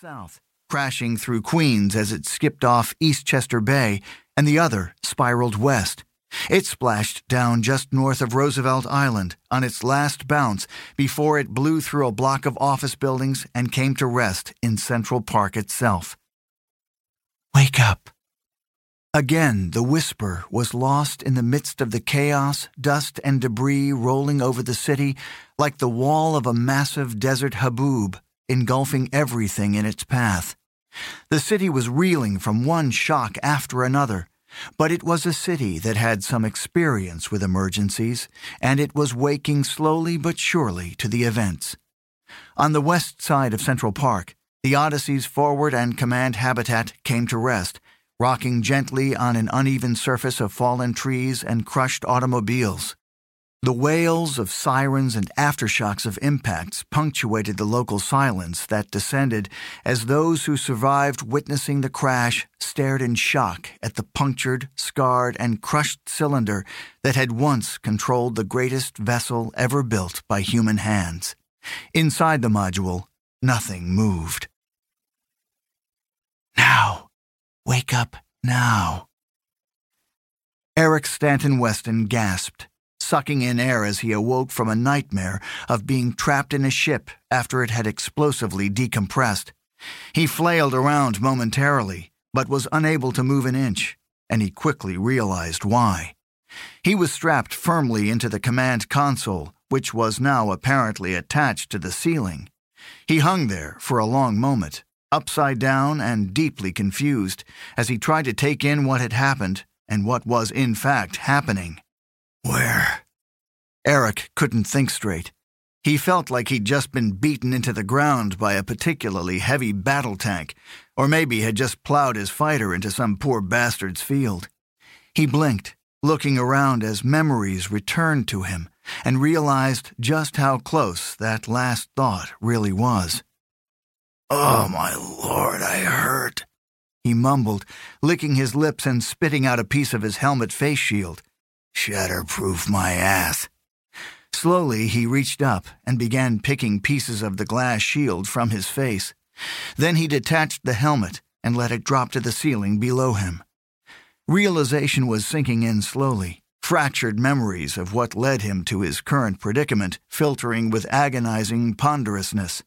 south, crashing through Queens as it skipped off Eastchester Bay, and the other spiraled west. It splashed down just north of Roosevelt Island on its last bounce before it blew through a block of office buildings and came to rest in Central Park itself. Wake up. Again, the whisper was lost in the midst of the chaos, dust, and debris rolling over the city like the wall of a massive desert haboob, engulfing everything in its path. The city was reeling from one shock after another, but it was a city that had some experience with emergencies, and it was waking slowly but surely to the events. On the west side of Central Park, the Odyssey's forward and command habitat came to rest, rocking gently on an uneven surface of fallen trees and crushed automobiles. The wails of sirens and aftershocks of impacts punctuated the local silence that descended as those who survived witnessing the crash stared in shock at the punctured, scarred, and crushed cylinder that had once controlled the greatest vessel ever built by human hands. Inside the module, nothing moved. Now, wake up now. Eric Stanton Weston gasped sucking in air as he awoke from a nightmare of being trapped in a ship after it had explosively decompressed. He flailed around momentarily, but was unable to move an inch, and he quickly realized why. He was strapped firmly into the command console, which was now apparently attached to the ceiling. He hung there for a long moment, upside down and deeply confused, as he tried to take in what had happened and what was in fact happening. Where? Eric couldn't think straight. He felt like he'd just been beaten into the ground by a particularly heavy battle tank, or maybe had just plowed his fighter into some poor bastard's field. He blinked, looking around as memories returned to him, and realized just how close that last thought really was. Oh, my lord, I hurt, he mumbled, licking his lips and spitting out a piece of his helmet face shield. Shatterproof my ass. Slowly, he reached up and began picking pieces of the glass shield from his face. Then he detached the helmet and let it drop to the ceiling below him. Realization was sinking in slowly, fractured memories of what led him to his current predicament filtering with agonizing ponderousness.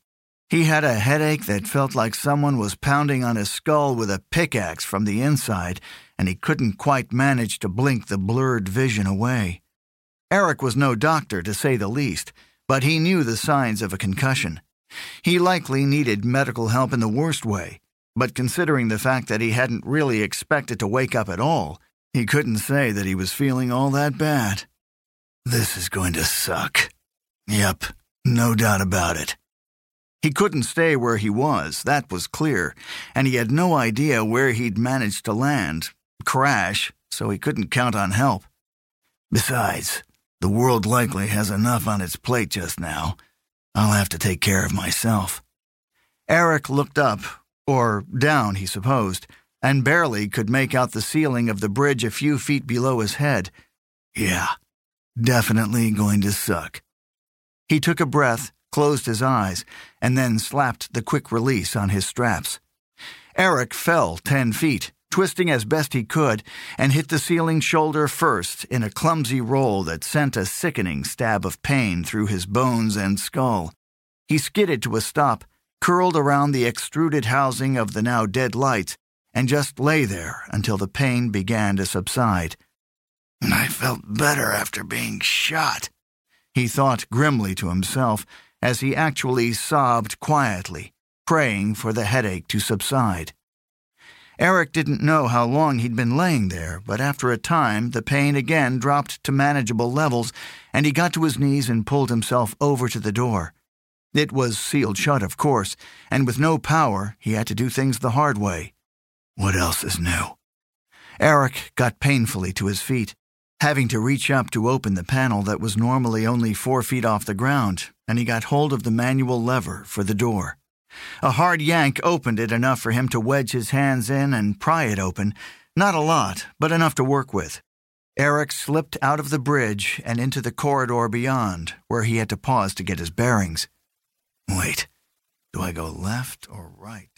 He had a headache that felt like someone was pounding on his skull with a pickaxe from the inside, and he couldn't quite manage to blink the blurred vision away. Eric was no doctor, to say the least, but he knew the signs of a concussion. He likely needed medical help in the worst way, but considering the fact that he hadn't really expected to wake up at all, he couldn't say that he was feeling all that bad. This is going to suck. Yep, no doubt about it. He couldn't stay where he was, that was clear, and he had no idea where he'd managed to land, crash, so he couldn't count on help. Besides, the world likely has enough on its plate just now. I'll have to take care of myself. Eric looked up, or down, he supposed, and barely could make out the ceiling of the bridge a few feet below his head. Yeah, definitely going to suck. He took a breath closed his eyes, and then slapped the quick release on his straps. Eric fell ten feet, twisting as best he could, and hit the ceiling shoulder first in a clumsy roll that sent a sickening stab of pain through his bones and skull. He skidded to a stop, curled around the extruded housing of the now dead lights, and just lay there until the pain began to subside. I felt better after being shot, he thought grimly to himself as he actually sobbed quietly, praying for the headache to subside. Eric didn't know how long he'd been laying there, but after a time the pain again dropped to manageable levels, and he got to his knees and pulled himself over to the door. It was sealed shut, of course, and with no power, he had to do things the hard way. What else is new? Eric got painfully to his feet, having to reach up to open the panel that was normally only four feet off the ground, and he got hold of the manual lever for the door. A hard yank opened it enough for him to wedge his hands in and pry it open, not a lot, but enough to work with. Eric slipped out of the bridge and into the corridor beyond, where he had to pause to get his bearings. Wait, do I go left or right?